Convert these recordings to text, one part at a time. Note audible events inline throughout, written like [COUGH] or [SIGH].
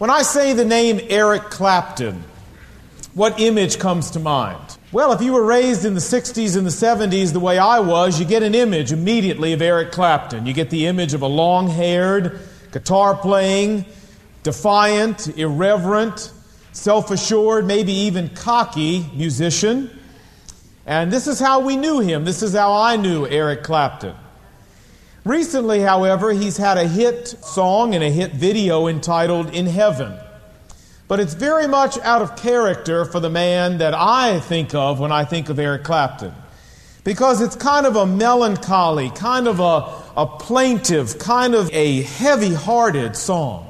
When I say the name Eric Clapton, what image comes to mind? Well, if you were raised in the 60s and the 70s the way I was, you get an image immediately of Eric Clapton. You get the image of a long haired, guitar playing, defiant, irreverent, self assured, maybe even cocky musician. And this is how we knew him. This is how I knew Eric Clapton. Recently, however, he's had a hit song and a hit video entitled In Heaven. But it's very much out of character for the man that I think of when I think of Eric Clapton. Because it's kind of a melancholy, kind of a, a plaintive, kind of a heavy hearted song.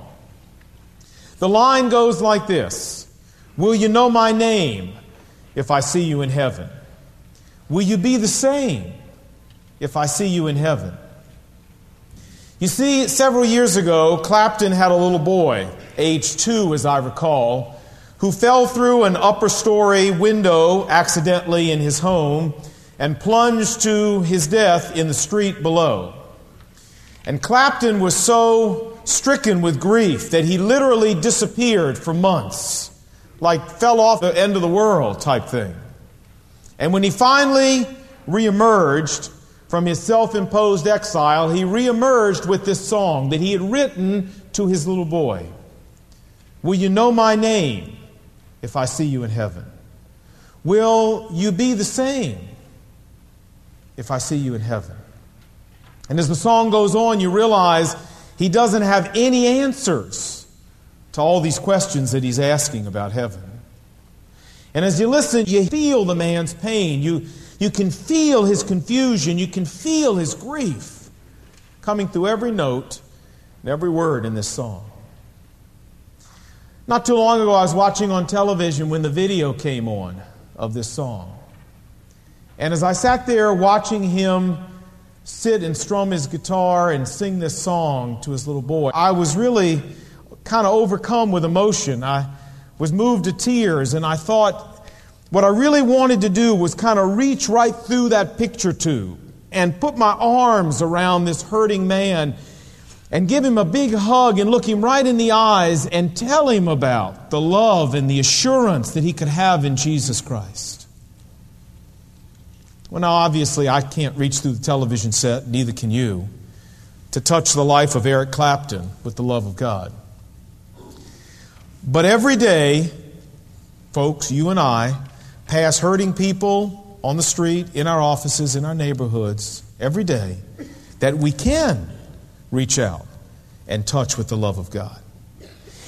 The line goes like this Will you know my name if I see you in heaven? Will you be the same if I see you in heaven? You see, several years ago, Clapton had a little boy, age two as I recall, who fell through an upper story window accidentally in his home and plunged to his death in the street below. And Clapton was so stricken with grief that he literally disappeared for months, like fell off the end of the world type thing. And when he finally reemerged, from his self imposed exile, he reemerged with this song that he had written to his little boy Will you know my name if I see you in heaven? Will you be the same if I see you in heaven? And as the song goes on, you realize he doesn't have any answers to all these questions that he's asking about heaven. And as you listen, you feel the man's pain. You, you can feel his confusion. You can feel his grief coming through every note and every word in this song. Not too long ago, I was watching on television when the video came on of this song. And as I sat there watching him sit and strum his guitar and sing this song to his little boy, I was really kind of overcome with emotion. I was moved to tears, and I thought, what I really wanted to do was kind of reach right through that picture tube and put my arms around this hurting man and give him a big hug and look him right in the eyes and tell him about the love and the assurance that he could have in Jesus Christ. Well, now, obviously, I can't reach through the television set, neither can you, to touch the life of Eric Clapton with the love of God. But every day, folks, you and I, pass hurting people on the street, in our offices, in our neighborhoods every day that we can reach out and touch with the love of God.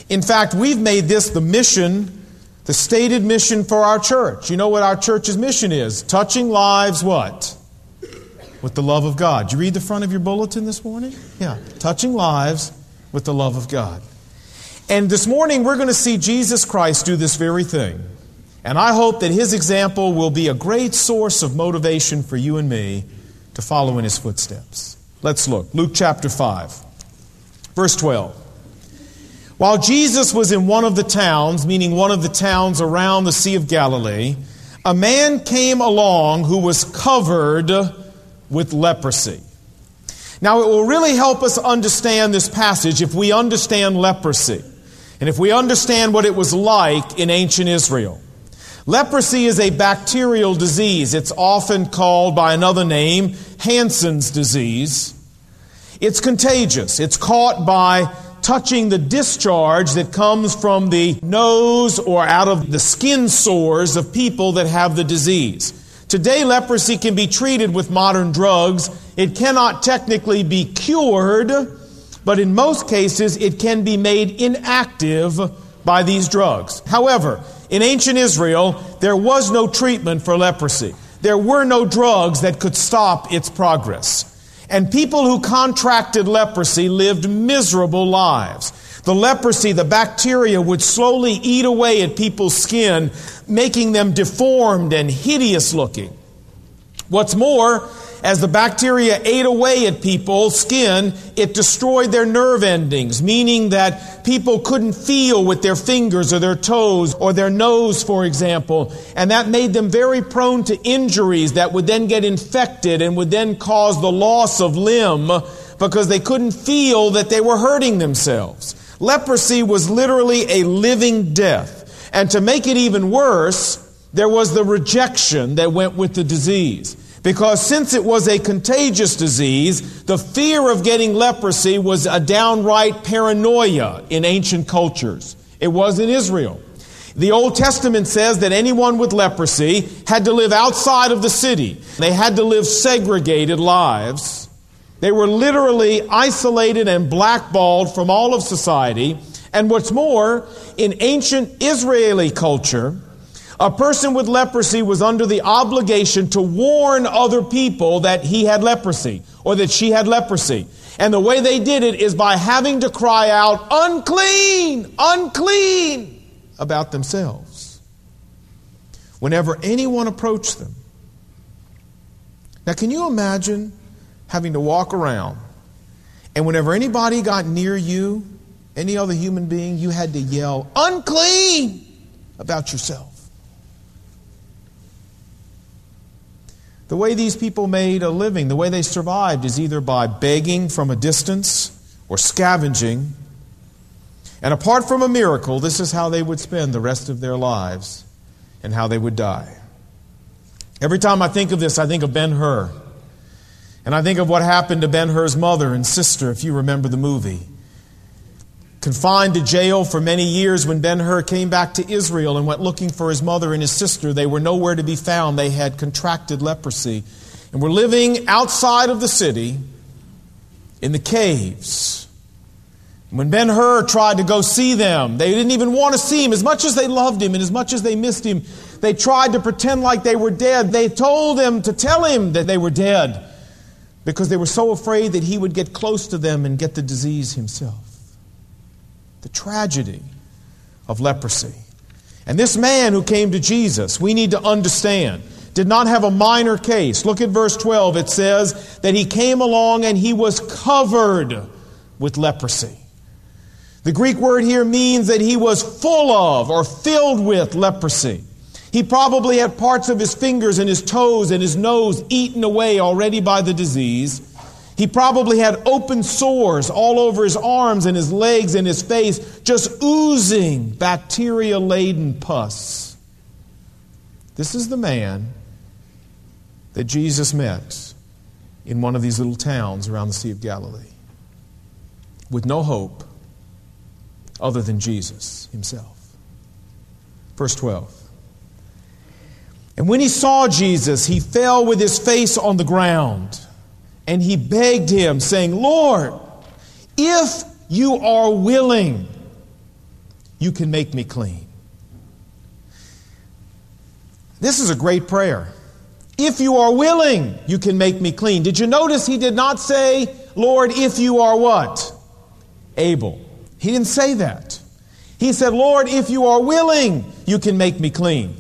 In fact, we've made this the mission, the stated mission for our church. You know what our church's mission is? Touching lives what? With the love of God. Did you read the front of your bulletin this morning? Yeah. Touching lives with the love of God. And this morning we're going to see Jesus Christ do this very thing. And I hope that his example will be a great source of motivation for you and me to follow in his footsteps. Let's look. Luke chapter 5, verse 12. While Jesus was in one of the towns, meaning one of the towns around the Sea of Galilee, a man came along who was covered with leprosy. Now, it will really help us understand this passage if we understand leprosy and if we understand what it was like in ancient Israel. Leprosy is a bacterial disease. It's often called by another name, Hansen's disease. It's contagious. It's caught by touching the discharge that comes from the nose or out of the skin sores of people that have the disease. Today, leprosy can be treated with modern drugs. It cannot technically be cured, but in most cases, it can be made inactive by these drugs. However, in ancient Israel, there was no treatment for leprosy. There were no drugs that could stop its progress. And people who contracted leprosy lived miserable lives. The leprosy, the bacteria, would slowly eat away at people's skin, making them deformed and hideous looking. What's more, as the bacteria ate away at people's skin, it destroyed their nerve endings, meaning that people couldn't feel with their fingers or their toes or their nose, for example. And that made them very prone to injuries that would then get infected and would then cause the loss of limb because they couldn't feel that they were hurting themselves. Leprosy was literally a living death. And to make it even worse, there was the rejection that went with the disease. Because since it was a contagious disease, the fear of getting leprosy was a downright paranoia in ancient cultures. It was in Israel. The Old Testament says that anyone with leprosy had to live outside of the city. They had to live segregated lives. They were literally isolated and blackballed from all of society. And what's more, in ancient Israeli culture, a person with leprosy was under the obligation to warn other people that he had leprosy or that she had leprosy. And the way they did it is by having to cry out, unclean, unclean, about themselves. Whenever anyone approached them. Now, can you imagine having to walk around and whenever anybody got near you, any other human being, you had to yell, unclean, about yourself? The way these people made a living, the way they survived, is either by begging from a distance or scavenging. And apart from a miracle, this is how they would spend the rest of their lives and how they would die. Every time I think of this, I think of Ben Hur. And I think of what happened to Ben Hur's mother and sister, if you remember the movie confined to jail for many years when Ben Hur came back to Israel and went looking for his mother and his sister. They were nowhere to be found. They had contracted leprosy and were living outside of the city in the caves. When Ben Hur tried to go see them, they didn't even want to see him. As much as they loved him and as much as they missed him, they tried to pretend like they were dead. They told him to tell him that they were dead because they were so afraid that he would get close to them and get the disease himself the tragedy of leprosy. And this man who came to Jesus, we need to understand, did not have a minor case. Look at verse 12. It says that he came along and he was covered with leprosy. The Greek word here means that he was full of or filled with leprosy. He probably had parts of his fingers and his toes and his nose eaten away already by the disease. He probably had open sores all over his arms and his legs and his face, just oozing bacteria laden pus. This is the man that Jesus met in one of these little towns around the Sea of Galilee with no hope other than Jesus himself. Verse 12. And when he saw Jesus, he fell with his face on the ground and he begged him, saying, Lord, if you are willing, you can make me clean. This is a great prayer. If you are willing, you can make me clean. Did you notice he did not say, Lord, if you are what? Able. He didn't say that. He said, Lord, if you are willing, you can make me clean.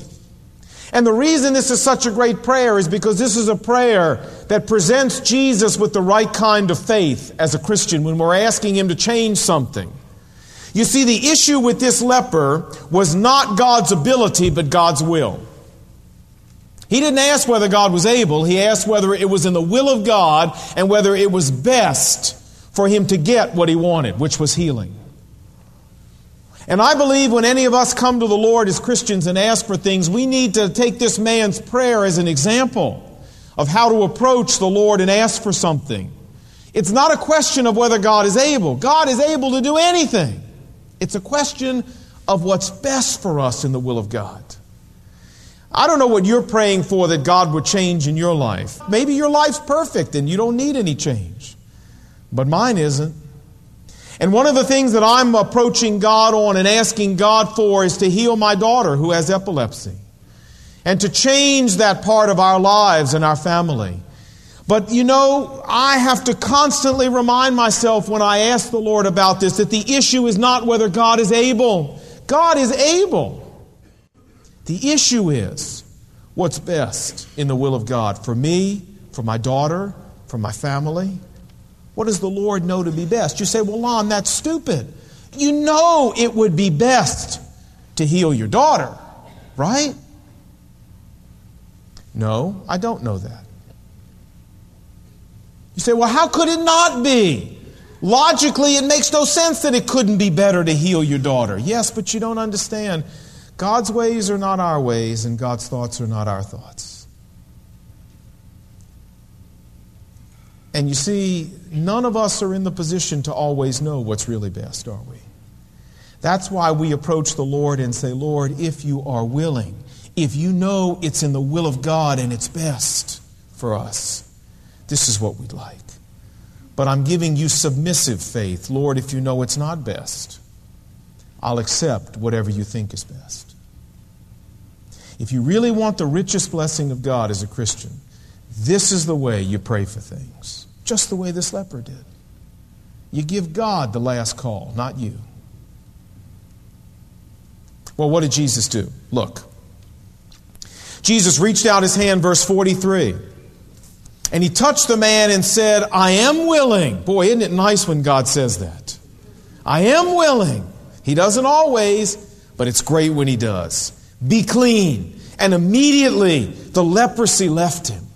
And the reason this is such a great prayer is because this is a prayer that presents Jesus with the right kind of faith as a Christian when we're asking him to change something. You see, the issue with this leper was not God's ability, but God's will. He didn't ask whether God was able, he asked whether it was in the will of God and whether it was best for him to get what he wanted, which was healing. And I believe when any of us come to the Lord as Christians and ask for things, we need to take this man's prayer as an example of how to approach the Lord and ask for something. It's not a question of whether God is able. God is able to do anything. It's a question of what's best for us in the will of God. I don't know what you're praying for that God would change in your life. Maybe your life's perfect and you don't need any change. But mine isn't. And one of the things that I'm approaching God on and asking God for is to heal my daughter who has epilepsy and to change that part of our lives and our family. But you know, I have to constantly remind myself when I ask the Lord about this that the issue is not whether God is able. God is able. The issue is what's best in the will of God for me, for my daughter, for my family. What does the Lord know to be best? You say, well, Lon, that's stupid. You know it would be best to heal your daughter, right? No, I don't know that. You say, well, how could it not be? Logically, it makes no sense that it couldn't be better to heal your daughter. Yes, but you don't understand. God's ways are not our ways, and God's thoughts are not our thoughts. And you see, none of us are in the position to always know what's really best, are we? That's why we approach the Lord and say, Lord, if you are willing, if you know it's in the will of God and it's best for us, this is what we'd like. But I'm giving you submissive faith. Lord, if you know it's not best, I'll accept whatever you think is best. If you really want the richest blessing of God as a Christian, this is the way you pray for things, just the way this leper did. You give God the last call, not you. Well, what did Jesus do? Look. Jesus reached out his hand, verse 43. And he touched the man and said, I am willing. Boy, isn't it nice when God says that? I am willing. He doesn't always, but it's great when he does. Be clean. And immediately the leprosy left him.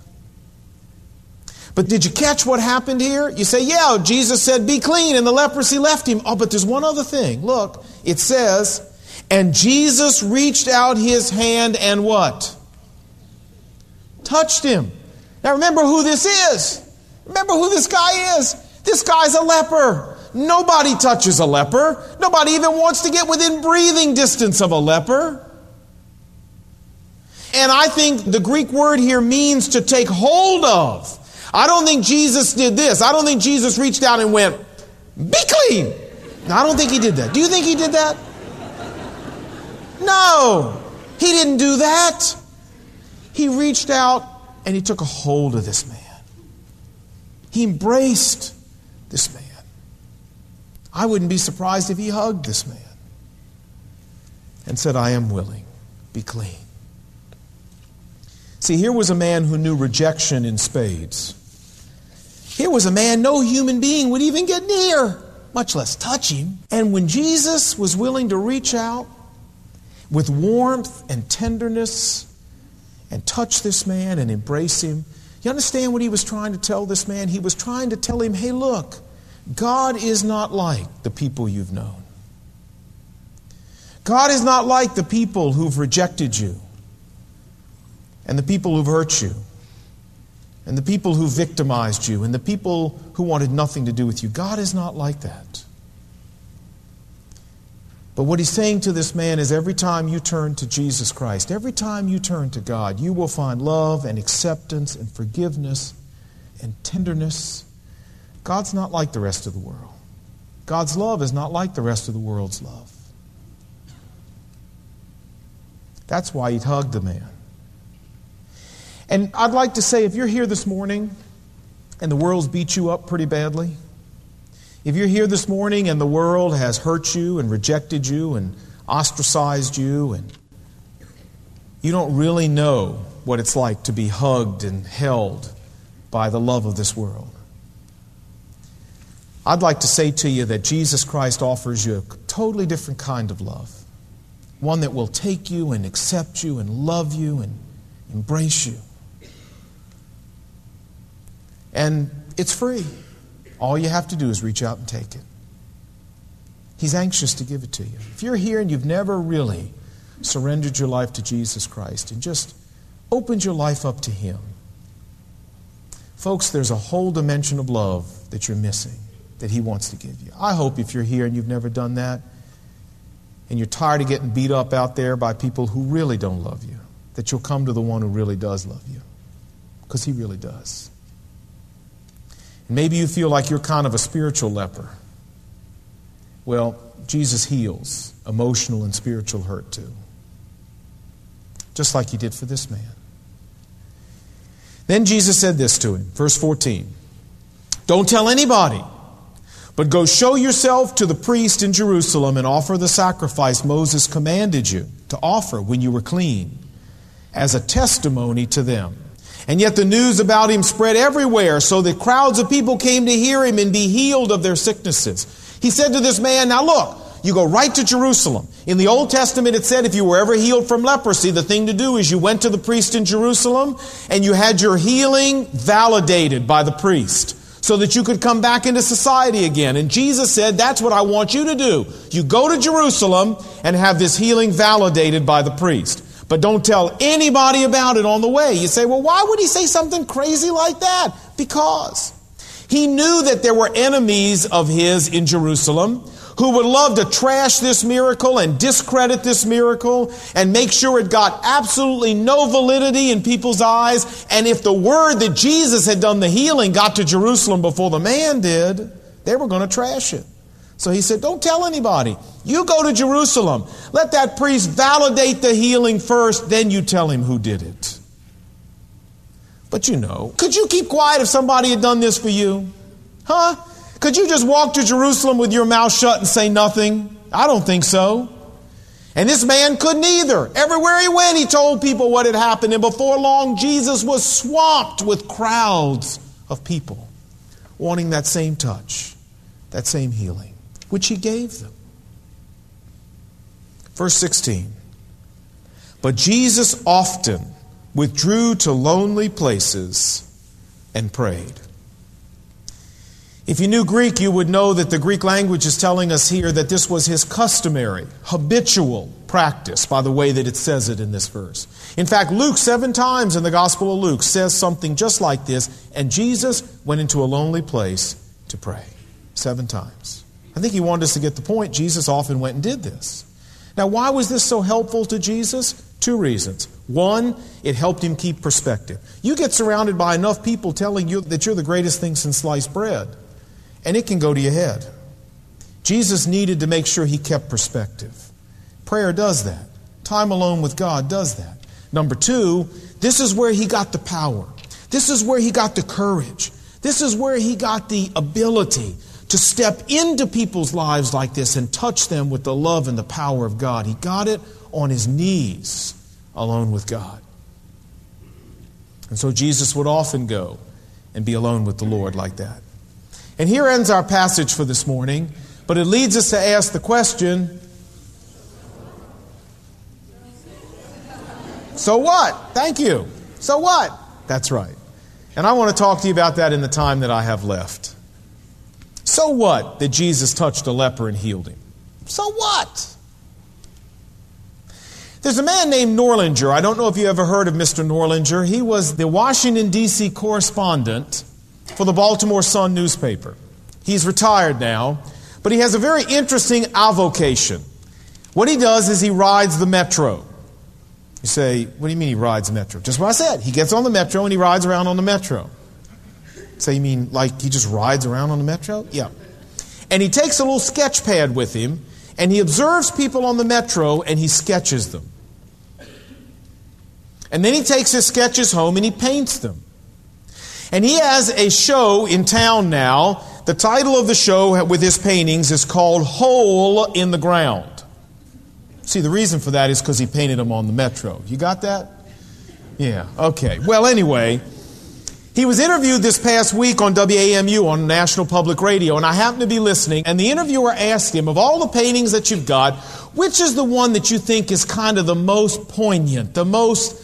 But did you catch what happened here? You say, yeah, Jesus said, be clean, and the leprosy left him. Oh, but there's one other thing. Look, it says, and Jesus reached out his hand and what? Touched him. Now remember who this is. Remember who this guy is. This guy's a leper. Nobody touches a leper. Nobody even wants to get within breathing distance of a leper. And I think the Greek word here means to take hold of. I don't think Jesus did this. I don't think Jesus reached out and went, Be clean. I don't think he did that. Do you think he did that? No, he didn't do that. He reached out and he took a hold of this man. He embraced this man. I wouldn't be surprised if he hugged this man and said, I am willing, be clean. See, here was a man who knew rejection in spades. Here was a man no human being would even get near, much less touch him. And when Jesus was willing to reach out with warmth and tenderness and touch this man and embrace him. You understand what he was trying to tell this man? He was trying to tell him, hey, look, God is not like the people you've known. God is not like the people who've rejected you, and the people who've hurt you, and the people who victimized you, and the people who wanted nothing to do with you. God is not like that. But what he's saying to this man is every time you turn to Jesus Christ, every time you turn to God, you will find love and acceptance and forgiveness and tenderness. God's not like the rest of the world. God's love is not like the rest of the world's love. That's why he hugged the man. And I'd like to say if you're here this morning and the world's beat you up pretty badly, if you're here this morning and the world has hurt you and rejected you and ostracized you, and you don't really know what it's like to be hugged and held by the love of this world, I'd like to say to you that Jesus Christ offers you a totally different kind of love. One that will take you and accept you and love you and embrace you. And it's free. All you have to do is reach out and take it. He's anxious to give it to you. If you're here and you've never really surrendered your life to Jesus Christ and just opened your life up to Him, folks, there's a whole dimension of love that you're missing that He wants to give you. I hope if you're here and you've never done that, and you're tired of getting beat up out there by people who really don't love you, that you'll come to the one who really does love you. Because He really does. Maybe you feel like you're kind of a spiritual leper. Well, Jesus heals emotional and spiritual hurt too. Just like he did for this man. Then Jesus said this to him, verse 14 Don't tell anybody, but go show yourself to the priest in Jerusalem and offer the sacrifice Moses commanded you to offer when you were clean, as a testimony to them. And yet the news about him spread everywhere, so that crowds of people came to hear him and be healed of their sicknesses. He said to this man, Now look, you go right to Jerusalem. In the Old Testament, it said if you were ever healed from leprosy, the thing to do is you went to the priest in Jerusalem and you had your healing validated by the priest. so that you could come back into society again. And Jesus said, That's what I want you to do. You go to Jerusalem and have this healing validated by the priest. But don't tell anybody about it on the way. You say, Well, why would he say something crazy like that? Because he knew that there were enemies of his in Jerusalem who would love to trash this miracle and discredit this miracle and make sure it got absolutely no validity in people's eyes. And if the word that Jesus had done the healing got to Jerusalem before the man did, they were going to trash it. So he said, Don't tell anybody. You go to Jerusalem. Let that priest validate the healing first, then you tell him who did it. But you know, could you keep quiet if somebody had done this for you? Huh? Could you just walk to Jerusalem with your mouth shut and say nothing? I don't think so. And this man couldn't either. Everywhere he went, he told people what had happened. And before long, Jesus was swamped with crowds of people wanting that same touch, that same healing, which he gave them. Verse 16. But Jesus often withdrew to lonely places and prayed. If you knew Greek, you would know that the Greek language is telling us here that this was his customary, habitual practice by the way that it says it in this verse. In fact, Luke, seven times in the Gospel of Luke, says something just like this, and Jesus went into a lonely place to pray. Seven times. I think he wanted us to get the point. Jesus often went and did this. Now, why was this so helpful to Jesus? Two reasons. One, it helped him keep perspective. You get surrounded by enough people telling you that you're the greatest thing since sliced bread and it can go to your head. Jesus needed to make sure he kept perspective. Prayer does that. Time alone with God does that. Number two, this is where he got the power. This is where he got the courage. This is where he got the ability to step into people's lives like this and touch them with the love and the power of God. He got it on his knees alone with God. And so Jesus would often go and be alone with the Lord like that. And here ends our passage for this morning, but it leads us to ask the question So what? Thank you. So what? That's right. And I want to talk to you about that in the time that I have left. So what that Jesus touched a leper and healed him? So what? There's a man named Norlinger. I don't know if you ever heard of Mr. Norlinger. He was the Washington, D.C. correspondent for the Baltimore Sun newspaper. He's retired now, but he has a very interesting avocation. What he does is he rides the metro. You say, what do you mean he rides the metro? Just what I said. He gets on the metro and he rides around on the metro. So you mean like he just rides around on the metro? Yeah. And he takes a little sketch pad with him and he observes people on the metro and he sketches them. And then he takes his sketches home and he paints them. And he has a show in town now. The title of the show with his paintings is called Hole in the Ground. See, the reason for that is because he painted them on the metro. You got that? Yeah, okay. Well, anyway, he was interviewed this past week on WAMU on National Public Radio, and I happened to be listening, and the interviewer asked him, Of all the paintings that you've got, which is the one that you think is kind of the most poignant, the most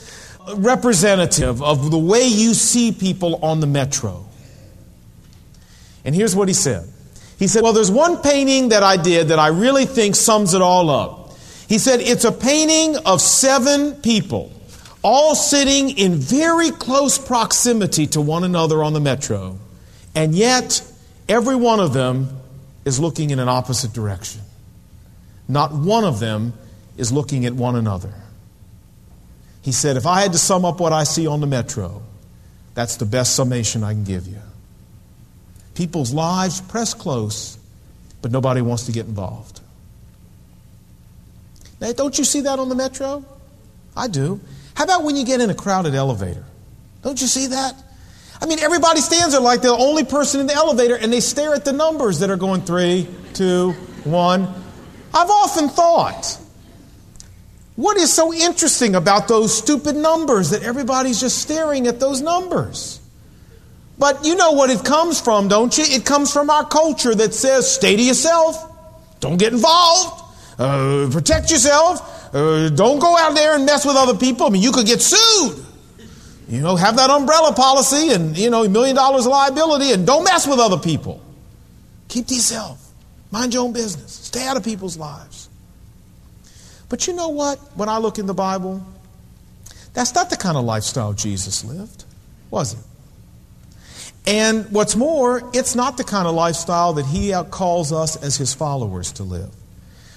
representative of the way you see people on the metro. And here's what he said. He said, Well, there's one painting that I did that I really think sums it all up. He said, It's a painting of seven people, all sitting in very close proximity to one another on the metro, and yet every one of them is looking in an opposite direction. Not one of them is looking at one another. He said, If I had to sum up what I see on the metro, that's the best summation I can give you. People's lives press close, but nobody wants to get involved. Now, don't you see that on the metro? I do. How about when you get in a crowded elevator? Don't you see that? I mean, everybody stands there like the only person in the elevator and they stare at the numbers that are going three, two, one. I've often thought, what is so interesting about those stupid numbers that everybody's just staring at those numbers? But you know what it comes from, don't you? It comes from our culture that says, stay to yourself, don't get involved, uh, protect yourself, uh, don't go out there and mess with other people. I mean, you could get sued. You know, have that umbrella policy and, you know, a million dollars of liability and don't mess with other people. Keep to yourself. Mind your own business. Stay out of people's lives. But you know what? When I look in the Bible, that's not the kind of lifestyle Jesus lived, was it? And what's more, it's not the kind of lifestyle that he calls us as his followers to live.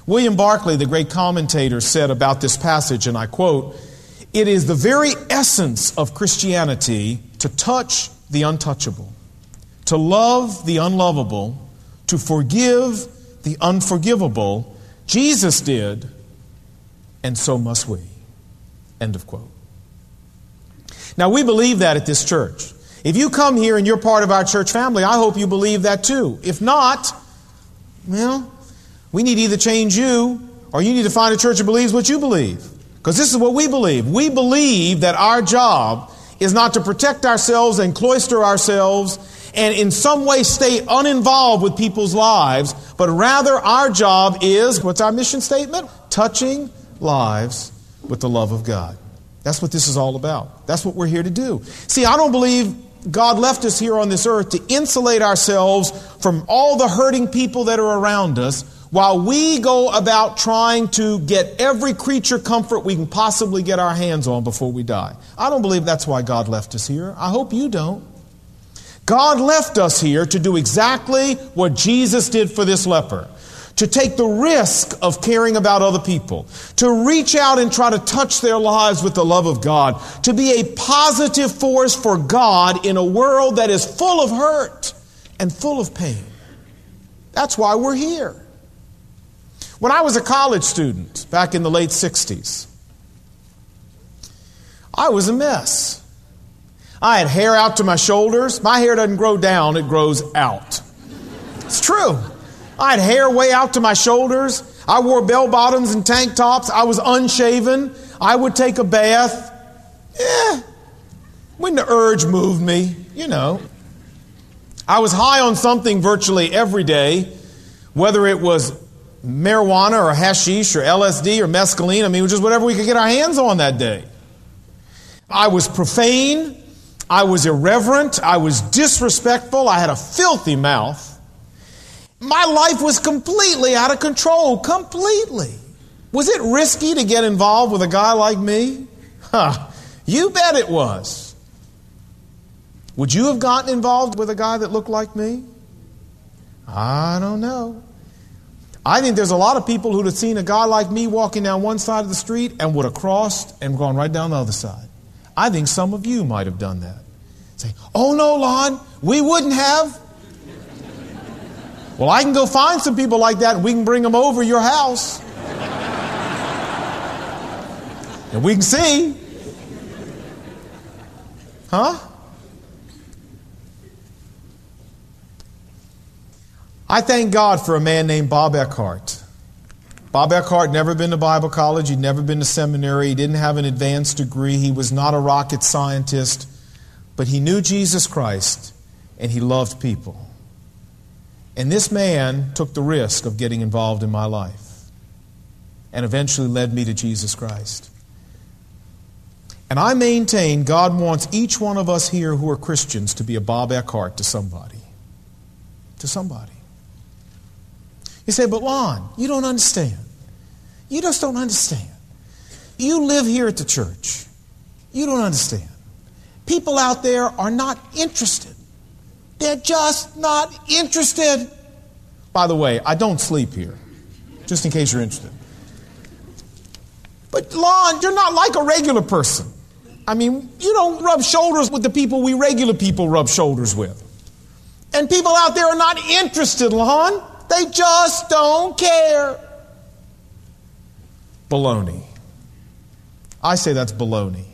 William Barclay, the great commentator, said about this passage, and I quote, It is the very essence of Christianity to touch the untouchable, to love the unlovable, to forgive the unforgivable. Jesus did, and so must we. End of quote. Now, we believe that at this church. If you come here and you're part of our church family, I hope you believe that too. If not, well, we need to either change you or you need to find a church that believes what you believe. Because this is what we believe. We believe that our job is not to protect ourselves and cloister ourselves and in some way stay uninvolved with people's lives, but rather our job is what's our mission statement? Touching lives with the love of God. That's what this is all about. That's what we're here to do. See, I don't believe God left us here on this earth to insulate ourselves from all the hurting people that are around us while we go about trying to get every creature comfort we can possibly get our hands on before we die. I don't believe that's why God left us here. I hope you don't. God left us here to do exactly what Jesus did for this leper to take the risk of caring about other people, to reach out and try to touch their lives with the love of God, to be a positive force for God in a world that is full of hurt and full of pain. That's why we're here. When I was a college student back in the late 60s, I was a mess. I had hair out to my shoulders. My hair doesn't grow down, it grows out. It's true. I had hair way out to my shoulders. I wore bell bottoms and tank tops. I was unshaven. I would take a bath. Eh, when the urge moved me, you know. I was high on something virtually every day, whether it was marijuana or hashish or LSD or mescaline. I mean, just whatever we could get our hands on that day. I was profane. I was irreverent. I was disrespectful. I had a filthy mouth. My life was completely out of control. Completely. Was it risky to get involved with a guy like me? Huh. You bet it was. Would you have gotten involved with a guy that looked like me? I don't know. I think there's a lot of people who'd have seen a guy like me walking down one side of the street and would have crossed and gone right down the other side. I think some of you might have done that. Say, oh no, Lon, we wouldn't have. Well, I can go find some people like that and we can bring them over your house. and we can see. Huh? I thank God for a man named Bob Eckhart. Bob Eckhart never been to Bible college, he'd never been to seminary, he didn't have an advanced degree, he was not a rocket scientist, but he knew Jesus Christ and he loved people. And this man took the risk of getting involved in my life and eventually led me to Jesus Christ. And I maintain God wants each one of us here who are Christians to be a Bob Eckhart to somebody. To somebody. You say, but Lon, you don't understand. You just don't understand. You live here at the church. You don't understand. People out there are not interested they're just not interested. By the way, I don't sleep here, just in case you're interested. But, Lon, you're not like a regular person. I mean, you don't rub shoulders with the people we regular people rub shoulders with. And people out there are not interested, Lon. They just don't care. Baloney. I say that's baloney.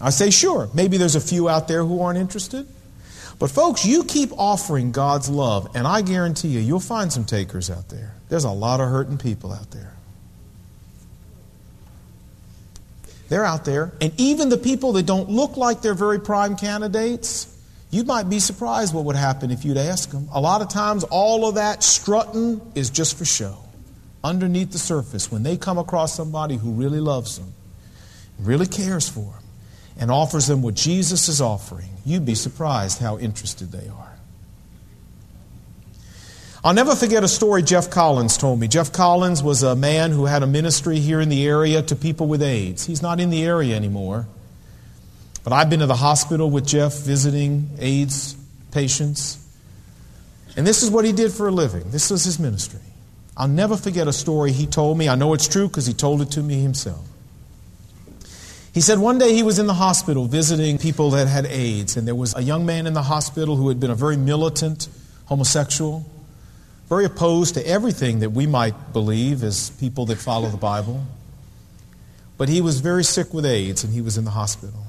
I say, sure, maybe there's a few out there who aren't interested. But, folks, you keep offering God's love, and I guarantee you, you'll find some takers out there. There's a lot of hurting people out there. They're out there. And even the people that don't look like they're very prime candidates, you might be surprised what would happen if you'd ask them. A lot of times, all of that strutting is just for show. Underneath the surface, when they come across somebody who really loves them, really cares for them, and offers them what Jesus is offering, you'd be surprised how interested they are. I'll never forget a story Jeff Collins told me. Jeff Collins was a man who had a ministry here in the area to people with AIDS. He's not in the area anymore. But I've been to the hospital with Jeff visiting AIDS patients. And this is what he did for a living. This was his ministry. I'll never forget a story he told me. I know it's true because he told it to me himself. He said one day he was in the hospital visiting people that had AIDS, and there was a young man in the hospital who had been a very militant homosexual very opposed to everything that we might believe as people that follow the Bible. But he was very sick with AIDS and he was in the hospital.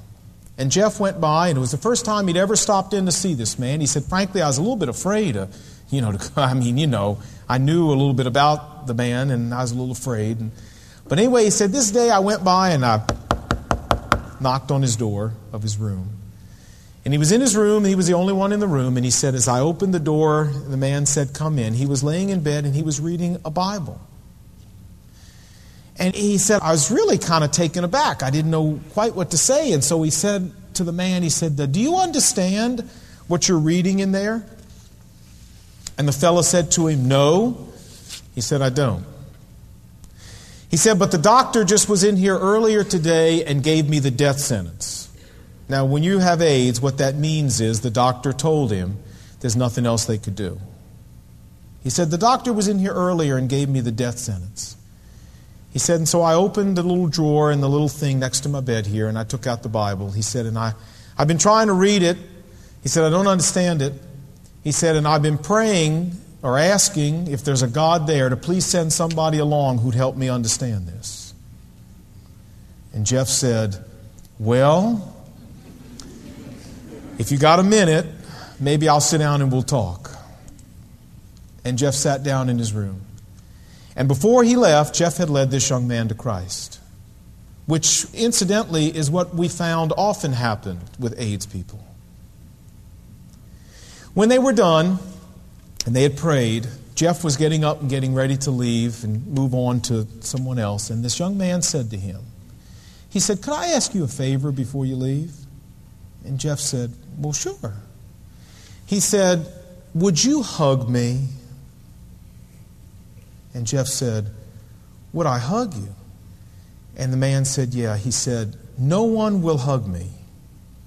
And Jeff went by, and it was the first time he'd ever stopped in to see this man. He said, Frankly, I was a little bit afraid. Of, you know, to, [LAUGHS] I mean, you know, I knew a little bit about the man, and I was a little afraid. And, but anyway, he said, This day I went by and I knocked on his door of his room. And he was in his room, he was the only one in the room, and he said, As I opened the door, the man said, Come in. He was laying in bed and he was reading a Bible. And he said, I was really kind of taken aback. I didn't know quite what to say. And so he said to the man, He said, Do you understand what you're reading in there? And the fellow said to him, No. He said, I don't. He said, But the doctor just was in here earlier today and gave me the death sentence. Now, when you have AIDS, what that means is the doctor told him there's nothing else they could do. He said, The doctor was in here earlier and gave me the death sentence. He said, And so I opened the little drawer in the little thing next to my bed here and I took out the Bible. He said, And I, I've been trying to read it. He said, I don't understand it. He said, And I've been praying or asking if there's a God there to please send somebody along who'd help me understand this. And Jeff said, Well, if you got a minute, maybe I'll sit down and we'll talk. And Jeff sat down in his room. And before he left, Jeff had led this young man to Christ, which incidentally is what we found often happened with AIDS people. When they were done and they had prayed, Jeff was getting up and getting ready to leave and move on to someone else. And this young man said to him, He said, Could I ask you a favor before you leave? And Jeff said, Well, sure. He said, Would you hug me? And Jeff said, Would I hug you? And the man said, Yeah. He said, No one will hug me.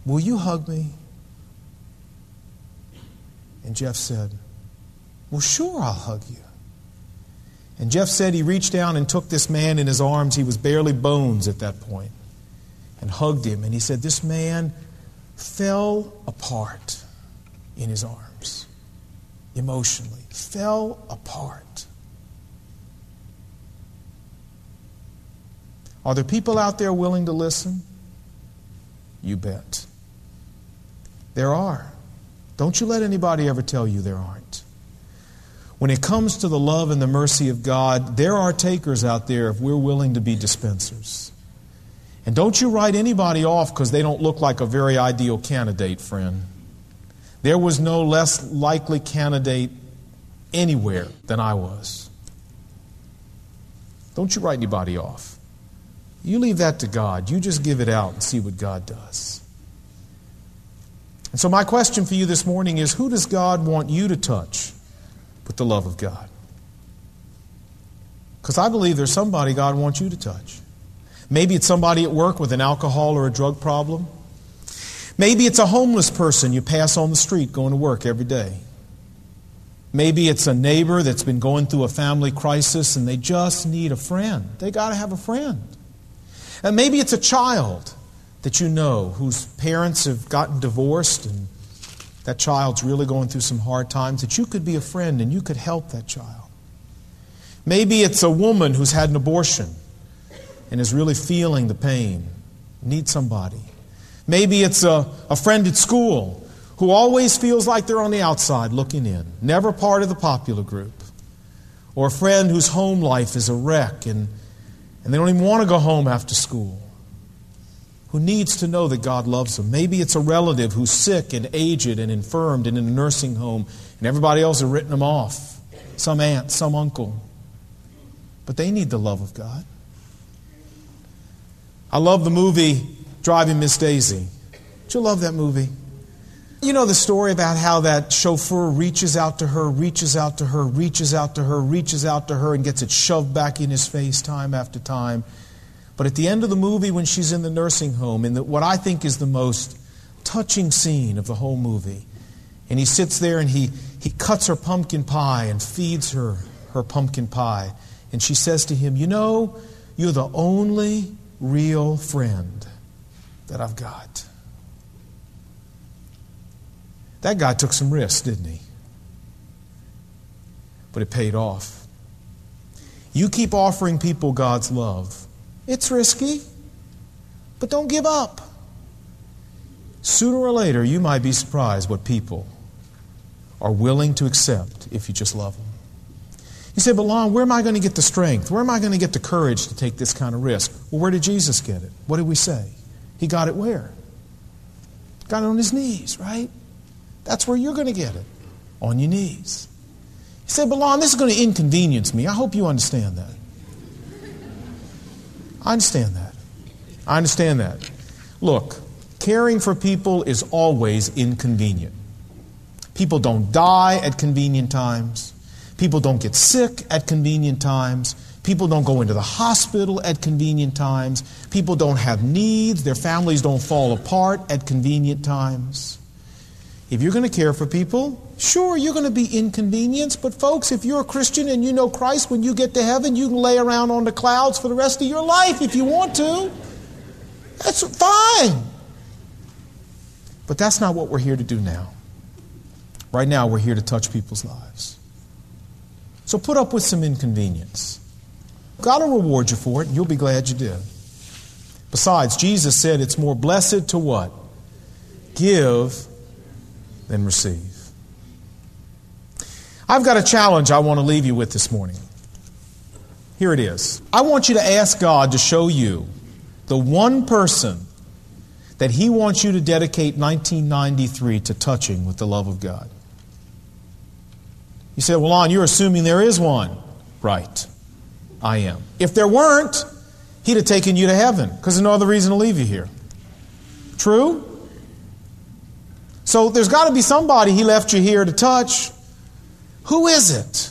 Will you hug me? And Jeff said, Well, sure, I'll hug you. And Jeff said he reached down and took this man in his arms. He was barely bones at that point and hugged him. And he said, This man fell apart in his arms emotionally, fell apart. Are there people out there willing to listen? You bet. There are. Don't you let anybody ever tell you there aren't. When it comes to the love and the mercy of God, there are takers out there if we're willing to be dispensers. And don't you write anybody off because they don't look like a very ideal candidate, friend. There was no less likely candidate anywhere than I was. Don't you write anybody off. You leave that to God. You just give it out and see what God does. And so, my question for you this morning is who does God want you to touch with the love of God? Because I believe there's somebody God wants you to touch. Maybe it's somebody at work with an alcohol or a drug problem. Maybe it's a homeless person you pass on the street going to work every day. Maybe it's a neighbor that's been going through a family crisis and they just need a friend. They got to have a friend. And maybe it's a child that you know whose parents have gotten divorced and that child's really going through some hard times, that you could be a friend and you could help that child. Maybe it's a woman who's had an abortion and is really feeling the pain, need somebody. Maybe it's a, a friend at school who always feels like they're on the outside looking in, never part of the popular group. Or a friend whose home life is a wreck and, and they don't even want to go home after school. Who needs to know that God loves them. Maybe it's a relative who's sick and aged and infirmed and in a nursing home, and everybody else has written them off. Some aunt, some uncle. But they need the love of God. I love the movie Driving Miss Daisy. Did you love that movie? You know the story about how that chauffeur reaches out to her, reaches out to her, reaches out to her, reaches out to her, and gets it shoved back in his face time after time. But at the end of the movie, when she's in the nursing home, in the, what I think is the most touching scene of the whole movie, and he sits there and he, he cuts her pumpkin pie and feeds her her pumpkin pie. And she says to him, You know, you're the only real friend that I've got. That guy took some risks, didn't he? But it paid off. You keep offering people God's love. It's risky, but don't give up. Sooner or later, you might be surprised what people are willing to accept if you just love them. You say, but Lon, where am I going to get the strength? Where am I going to get the courage to take this kind of risk? Well, where did Jesus get it? What did we say? He got it where? Got it on his knees, right? That's where you're going to get it, on your knees. He said, but Lon, this is going to inconvenience me. I hope you understand that. I understand that. I understand that. Look, caring for people is always inconvenient. People don't die at convenient times. People don't get sick at convenient times. People don't go into the hospital at convenient times. People don't have needs. Their families don't fall apart at convenient times. If you're going to care for people, sure, you're going to be inconvenienced. But, folks, if you're a Christian and you know Christ, when you get to heaven, you can lay around on the clouds for the rest of your life if you want to. That's fine. But that's not what we're here to do now. Right now, we're here to touch people's lives. So put up with some inconvenience. God will reward you for it, and you'll be glad you did. Besides, Jesus said it's more blessed to what? Give than receive. I've got a challenge I want to leave you with this morning. Here it is. I want you to ask God to show you the one person that He wants you to dedicate 1993 to touching with the love of God. You say, well, Lon, you're assuming there is one. Right. I am. If there weren't, He'd have taken you to heaven because there's no other reason to leave you here. True? So there's got to be somebody he left you here to touch. Who is it?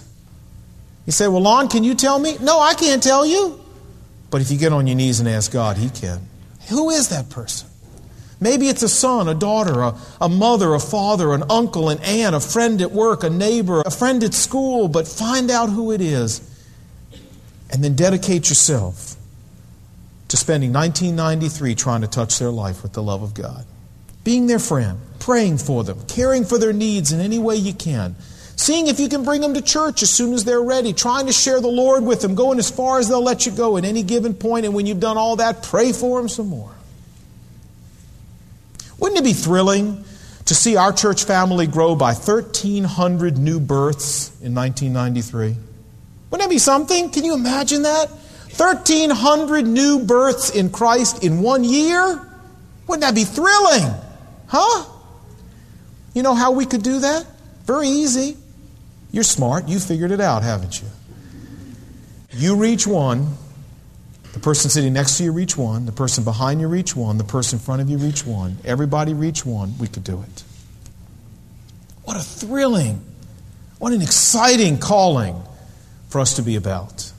You say, Well, Lon, can you tell me? No, I can't tell you. But if you get on your knees and ask God, He can. Who is that person? Maybe it's a son, a daughter, a, a mother, a father, an uncle, an aunt, a friend at work, a neighbor, a friend at school, but find out who it is and then dedicate yourself to spending 1993 trying to touch their life with the love of God. Being their friend, praying for them, caring for their needs in any way you can, seeing if you can bring them to church as soon as they're ready, trying to share the Lord with them, going as far as they'll let you go at any given point, and when you've done all that, pray for them some more. Wouldn't it be thrilling to see our church family grow by 1,300 new births in 1993? Wouldn't that be something? Can you imagine that? 1,300 new births in Christ in one year? Wouldn't that be thrilling? Huh? You know how we could do that? Very easy. You're smart. You figured it out, haven't you? You reach one. The person sitting next to you reach one. The person behind you reach one. The person in front of you reach one. Everybody reach one. We could do it. What a thrilling, what an exciting calling for us to be about.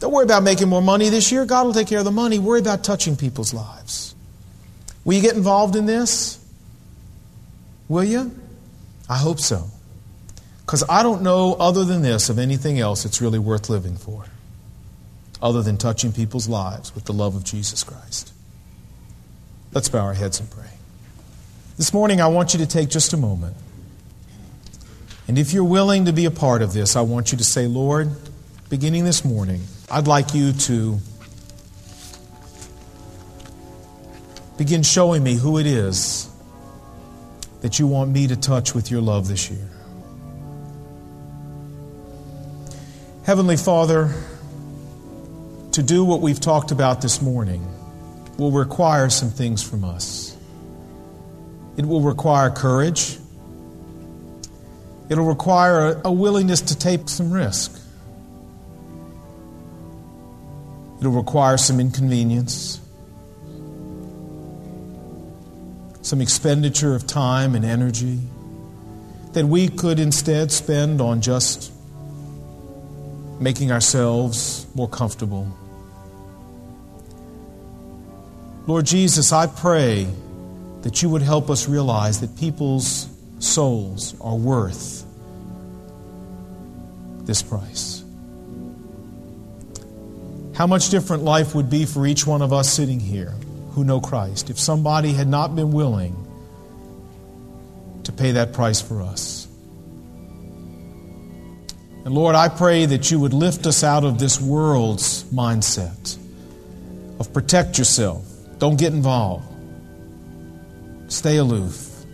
Don't worry about making more money this year. God will take care of the money. Worry about touching people's lives. Will you get involved in this? Will you? I hope so. Because I don't know, other than this, of anything else that's really worth living for, other than touching people's lives with the love of Jesus Christ. Let's bow our heads and pray. This morning, I want you to take just a moment. And if you're willing to be a part of this, I want you to say, Lord, beginning this morning, I'd like you to begin showing me who it is that you want me to touch with your love this year. Heavenly Father, to do what we've talked about this morning will require some things from us. It will require courage. It'll require a, willingness to take some risk. It'll require some inconvenience. Some expenditure of time and energy that we could instead spend on just making ourselves more comfortable. Lord Jesus, I pray that you would help us realize that people's souls are worth this price. How much different life would be for each one of us sitting here who know Christ if somebody had not been willing to pay that price for us. And Lord, I pray that you would lift us out of this world's mindset of protect yourself, don't get involved, stay aloof,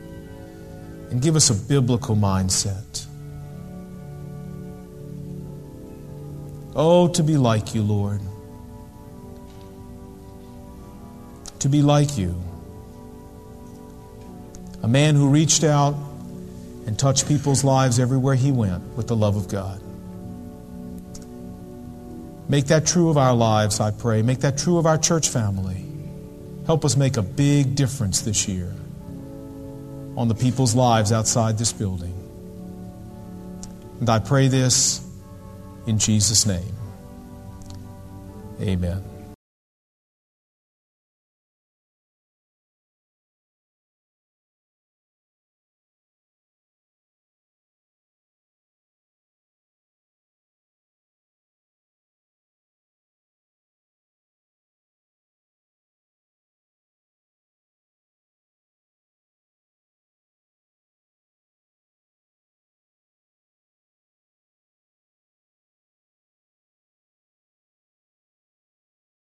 and give us a biblical mindset. Oh, to be like you, Lord. To be like you. A man who reached out and touched people's lives everywhere he went with the love of God. Make that true of our lives, I pray. Make that true of our church family. Help us make a big difference this year on the people's lives outside this building. And I pray this in Jesus' name. Amen.